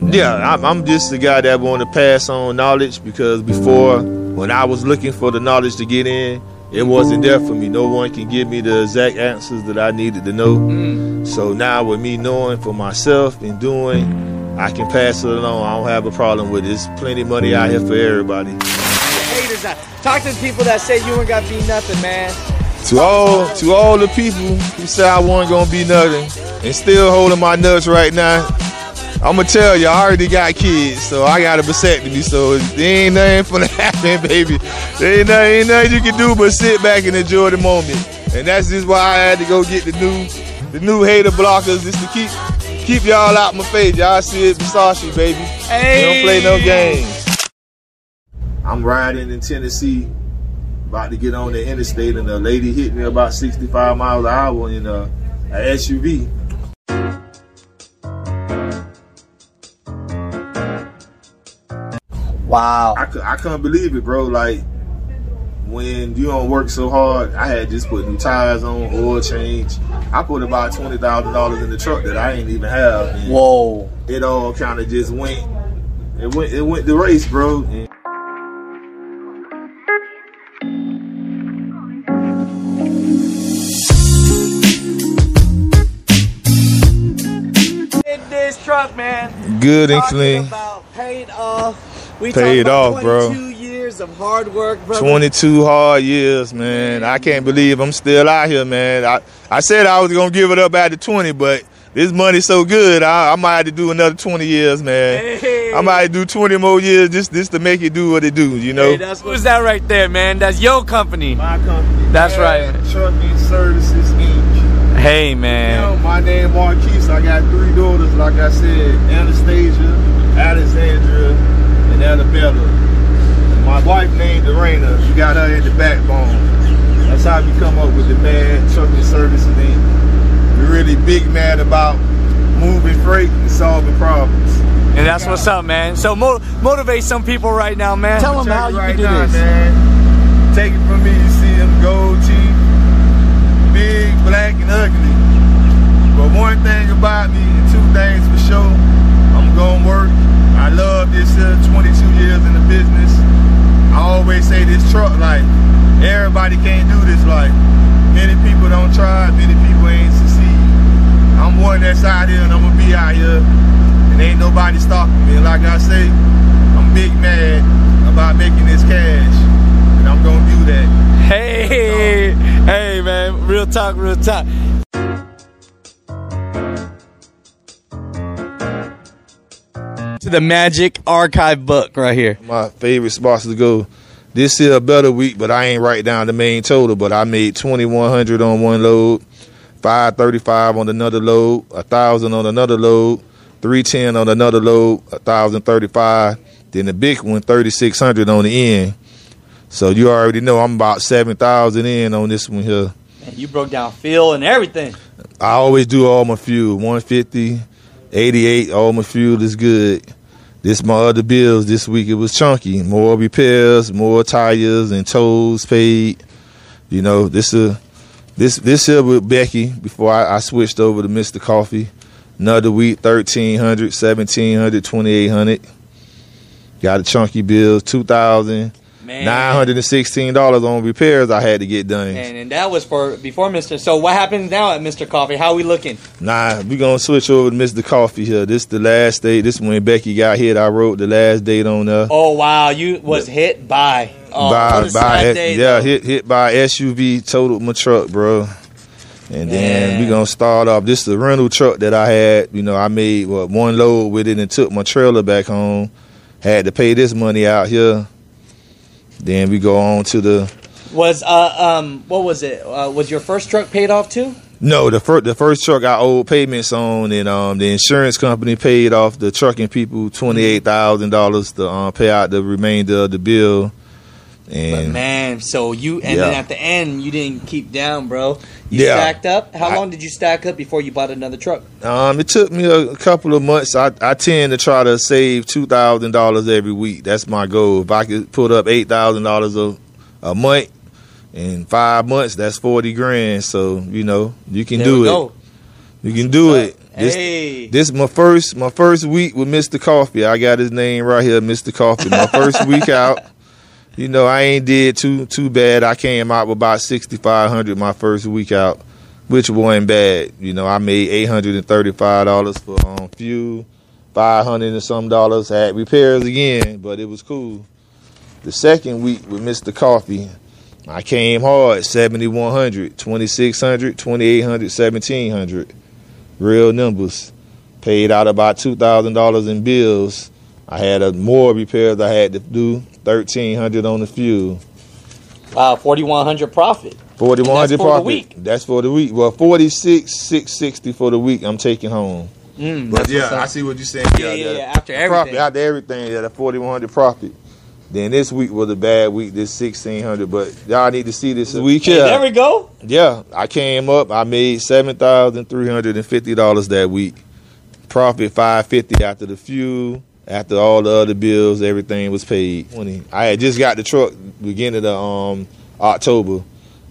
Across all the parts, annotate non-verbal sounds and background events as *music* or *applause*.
Yeah, I'm, I'm just the guy that want to pass on knowledge because before, when I was looking for the knowledge to get in, it wasn't there for me. No one can give me the exact answers that I needed to know. Mm. So now, with me knowing for myself and doing, I can pass it along. I don't have a problem with it. There's plenty of money out here for everybody. Haters. Talk to the people that say you ain't got to be nothing, man. To all, to all the people who say I wasn't gonna be nothing and still holding my nuts right now, I'ma tell you, I already got kids, so I got a vasectomy, so there ain't nothing *laughs* finna happen, baby. There ain't nothing, ain't nothing you can do but sit back and enjoy the moment. And that's just why I had to go get the new, the new hater blockers, just to keep, keep y'all out my face. Y'all see it, Versace, baby. Hey. We don't play no games. I'm riding in Tennessee, about to get on the interstate, and a lady hit me about 65 miles an hour in a, a SUV. Wow. I, I couldn't believe it, bro. Like when you don't work so hard, I had just put new tires on, oil change. I put about twenty thousand dollars in the truck that I ain't even have. And Whoa. It all kind of just went. It went. It went the race, bro. And In this truck, man. Good and clean. About paid off. We Paid talking about off, bro. 22 years of hard work, brother. 22 hard years, man. I can't believe I'm still out here, man. I, I said I was gonna give it up after 20, but this money's so good, I, I might have to do another 20 years, man. Hey. I might do 20 more years just, just to make it do what it do, you know. Hey, that's who's that right there, man? That's your company. My company. That's right. Trucking Services Inc. Hey, You man. know, my name is Marquise. I got three daughters, like I said, Anastasia, Alexandra, and Annabella. And my wife named Lorena. She got her in the backbone. That's how we come up with the bad trucking services Inc. We're really big mad about moving freight and solving problems. And that's what's up, man. So mo- motivate some people right now, man. Tell them how you right can do now, this. Man. Take it from me, you see them gold teeth, big, black, and ugly. But one thing about me, and two things for sure, I'm gonna work. I love this uh, 22 years in the business. I always say this truck like, Everybody can't do this Like, Many people don't try, many people ain't succeed. I'm one that's out here and I'm gonna be out here. And ain't nobody stopping me. Like I say, I'm big mad about making this cash. And I'm gonna do that. Hey, hey, man. Real talk, real talk. To the Magic Archive book right here. My favorite spots to go. This is a better week, but I ain't write down the main total. But I made 2100 on one load, 535 on another load, a thousand on another load, 310 on another load, a thousand thirty-five. Then the big one, 3600 on the end. So you already know I'm about 7,000 in on this one here. Man, you broke down Phil and everything. I always do all my fuel, 150, 88, all my fuel is good. This my other bills this week. It was chunky. More repairs, more tires and tows paid. You know, this uh this this here with Becky before I, I switched over to Mr. Coffee. Another week, 1300 1700 2800 Got a chunky bill, two thousand Man. nine hundred and sixteen dollars on repairs I had to get done. And, and that was for before Mr. So what happens now at Mr. Coffee? How we looking? Nah, we gonna switch over to Mr. Coffee here. This the last date. This when Becky got hit. I wrote the last date on there. Oh wow, you was hit by. Oh, by by day, yeah, though. hit hit by SUV, totaled my truck, bro. And then we gonna start off. This is the rental truck that I had. You know, I made what one load with it and took my trailer back home. Had to pay this money out here. Then we go on to the Was uh um what was it? Uh, was your first truck paid off too? No, the first the first truck I owed payments on, and um, the insurance company paid off the trucking people twenty eight thousand dollars to um, pay out the remainder of the bill. But man, so you and then at the end you didn't keep down, bro. You Yeah. stacked up. How I- long did you stack up before you bought another truck? um, it took me a, couple of months. I, I tend to try to save two thousand dollars every week. That's my goal. If I could put up eight thousand dollars a a month in five months, that's forty grand. So you know you can There do it. go. You can do it. This, Hey. this my first my first week with Mr. Coffee. I got his name right here, Mr. Coffee. My first week out. You know, I ain't did too too bad. I came out with about sixty five hundred my first week out, which wasn't bad. You know, I made eight hundred and thirty five dollars for um, fuel, five hundred and some dollars. Had repairs again, but it was cool. The second week with Mr. Coffee, I came hard 7100, 2600, 2800, 1700. Real numbers. Paid out about $2,000 in bills. I had a, more repairs I had to do, 1300 on the fuel. Wow, 4100 profit. 4100 for the profit. week. That's for the week. Well, 46 660 for the week I'm taking home. Mm, But yeah. I see what you're saying. Yeah, yeah, yeah, after everything. Profit, after everything, yeah, the 4100 profit. Then this week was a bad week, this 1600 but y'all need to see this week Hey, here. there we go. Yeah, I came up. I made seven thousand three hundred and fifty dollars that week. Profit five fifty after the fuel, after all the other bills, everything was paid. I had just got the truck beginning of um October.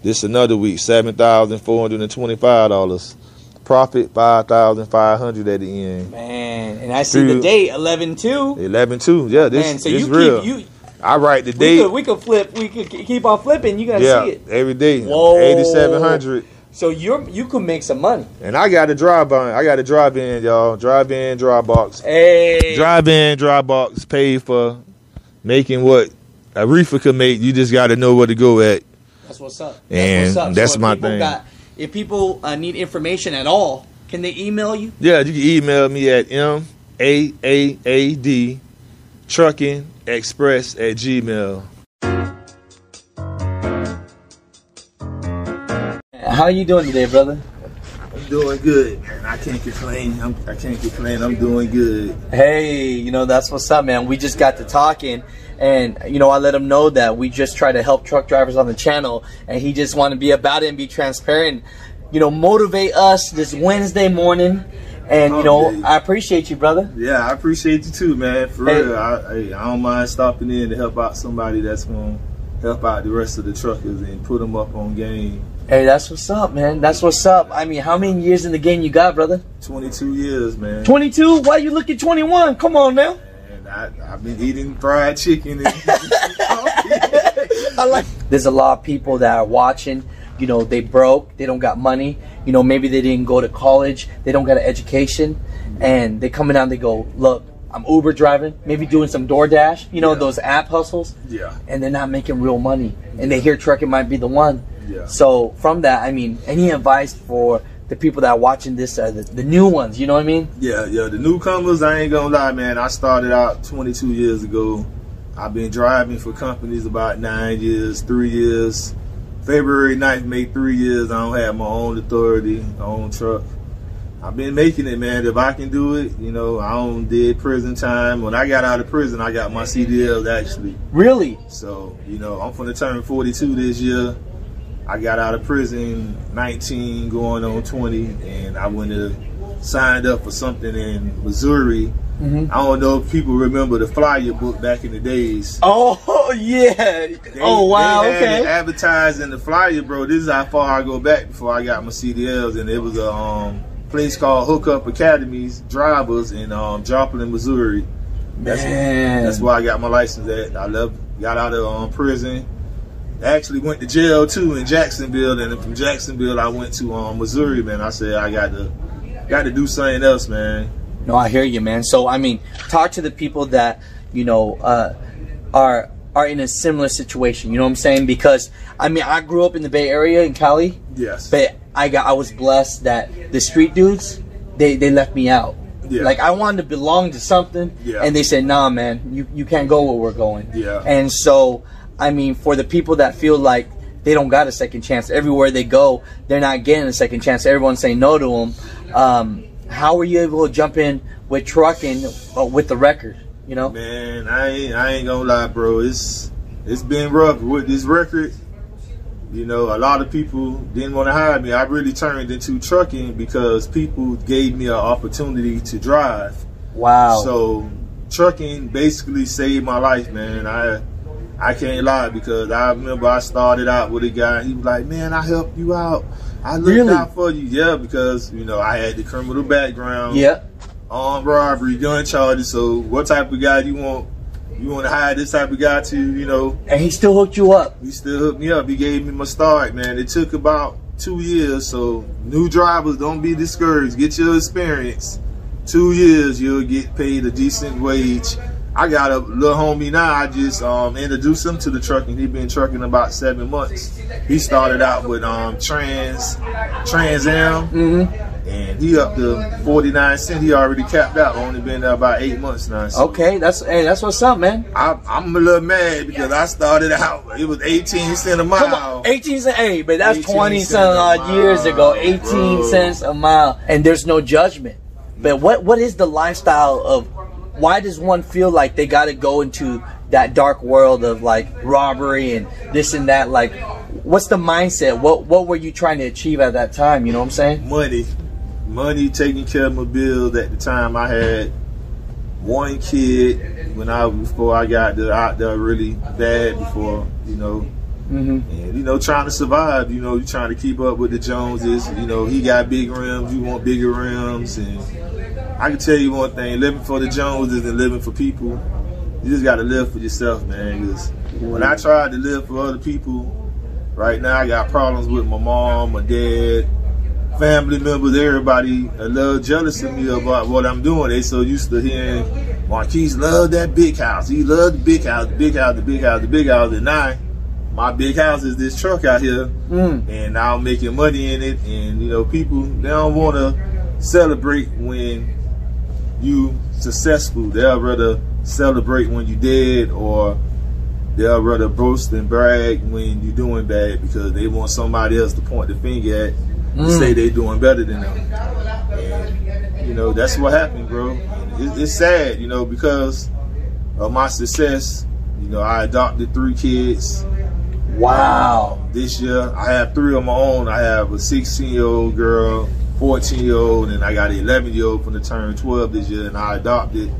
This another week, seven thousand four hundred and twenty five dollars. Profit five thousand five hundred at the end. Man, and I see the date 11 2. Eleven two. Yeah, this Man, so this you real. keep you I write the we date. could, we could flip, we could keep on flipping. You got to yeah, see it. every day. Whoa. Eighty seven hundred. So you're you could make some money. And I got a drive on. I got a drive in, y'all. Drive in, drive box. Hey. Drive in, drive box, paid for making what a reefer could make. You just got to know where to go at. That's what's up. And what's up. that's if my thing. Got, if people uh, need information at all, can they email you? Yeah, you can email me at m a a a d trucking express at gmail. How you doing today, brother? I'm doing good, man. I can't complain. I'm, I can't complain. I'm doing good. Hey, you know that's what's up, man. We just got to talking, and you know I let him know that we just try to help truck drivers on the channel, and he just want to be about it and be transparent. You know, motivate us this Wednesday morning, and you know Okay. I appreciate you, brother. Yeah, I appreciate you too, man. For Hey. real, I, I, I don't mind stopping in to help out somebody that's going to help out the rest of the truckers and put them up on game. Hey, that's what's up, man. That's what's up. I mean, how many years in the game you got, brother? 22 years, man. 22? Why you look at 21? Come on now. And I, I've been eating fried chicken. And *laughs* *laughs* I like. There's a lot of people that are watching. You know, they broke. They don't got money. You know, maybe they didn't go to college. They don't got an education, and they coming out. And they go, look, I'm Uber driving. Maybe doing some DoorDash. You know, Yeah. those app hustles, yeah, and they're not making real money. And they hear trucking might be the one. Yeah. So from that, I mean, any advice for the people that are watching this, uh, the, the new ones? You know what I mean? Yeah, yeah. The newcomers, I ain't gonna lie, man. I started out 22 years ago. I've been driving for companies about nine years, three years. February 9th made three years. I don't have my own authority, my own truck. I've been making it, man. If I can do it, you know, I don't did prison time. When I got out of prison, I got my CDLs actually. Really? So, you know, I'm to turn 42 this year. I got out of prison 19, going on 20, and I went to signed up for something in Missouri. Mhm. I don't know if people remember the flyer book back in the days. Oh *laughs* yeah. They- oh wow. Okay. advertised in the flyer, bro. This is how far I go back before I got my CDLs, and it was a um, place called Hookup Academies Drivers in um, Joplin, Missouri. That's Man. That's where I got my license at. I left, got out of um, prison. Actually went to jail too in Jacksonville, and then from Jacksonville I went to um, Missouri. Man, I said I got to got to do something else, man. No, I hear you, man. So I mean, talk to the people that you know uh, are are in a similar situation. You know what I'm saying? Because I mean, I grew up in the Bay Area in Cali, Yes. but I got I was blessed that the street dudes they they left me out. Yeah. Like I wanted to belong to something, Yeah. and they said, "Nah, man, you you can't go where we're going." Yeah. And so, I mean, for the people that feel like they don't got a second chance everywhere they go, they're not getting a second chance. Everyone's saying no to them. Um, how were you able to jump in with trucking uh, with the record? You know, Man, I ain't I ain't gonna lie, bro. It's it's been rough with this record. You know, a lot of people didn't want to hire me. I really turned into trucking because people gave me an opportunity to drive. wow. So trucking basically saved my life, man. I I can't lie because I remember I started out with a guy. He was like, "Man, I helped you out. I looked really? out for you, yeah, because you know I had the criminal background. Yeah. Armed robbery, gun charges. So what type of guy you want? You want to hire this type of guy to, you know? And he still hooked you up. He still hooked me up. He gave me my start, man. It took about two years. So new drivers, don't be discouraged. Get your experience. Two years, you'll get paid a decent wage I got a little homie now. I just um, introduced him to the trucking. He been trucking about seven months. He started out with um, Trans Trans Am, mm-hmm. and he up to forty nine cent. He already capped out. Only been there about eight months now. So okay, that's hey, that's what's up, man. I, am a little mad because I started out. It was eighteen cent a mile. eighteen cent, hey, but that's twenty some odd years ago. Eighteen bro. cents a mile, and there's no judgment. But what what is the lifestyle of why does one feel like they got to go into that dark world of like robbery and this and that? Like, what's the mindset? What what were you trying to achieve at that time? You know what I'm saying? Money, money, taking care of my bills. At the time, I had one kid when I before I got the, out there really bad before you know. Mm-hmm. And you know, trying to survive. You know, you're trying to keep up with the Joneses. You know, he got big rims, you want bigger rims, and I can tell you one thing: living for the Joneses and living for people, you just got to live for yourself, man. Because when I tried to live for other people, right now I got problems with my mom, my dad, family members, everybody a little jealous of me about what I'm doing. They so used to hearing Marquise love that big house. He loved the big house, the big house, the big house, the big house. And now my big house is this truck out here, mm. and now I'm making money in it. And you know, people they don't want to celebrate when you successful. They'll rather celebrate when you dead or they'll rather boast and brag when you're doing bad because they want somebody else to point the finger at and mm. say they're doing better than them. And, you know, that's what happened, bro. It, it's sad, you know, because of my success. You know, I adopted three kids. Wow. This year, I have three of my own. I have a 16 year old girl 14 year old, and I got an 11 year old from the turn 12 this year, and I adopted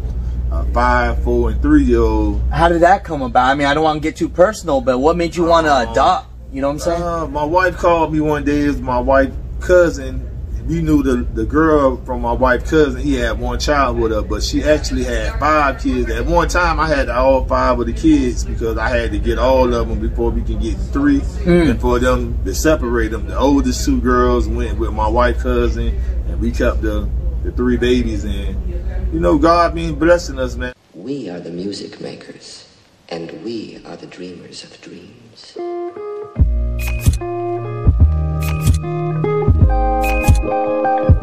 a five, four, and three year old. How did that come about? I mean, I don't want to get too personal, but what made you want to um, adopt? You know what I'm saying? Uh, my wife called me one day. It was my wife cousin we knew the the girl from my wife's cousin. He had one child with her, but she actually had five kids. At one time, I had all five of the kids because I had to get all of them before we can get three, mm. and for them to separate them. The oldest two girls went with my wife's cousin, and we kept the the three babies. And you know, God been blessing us, man. We are the music makers, and we are the dreamers of dreams. Thank you.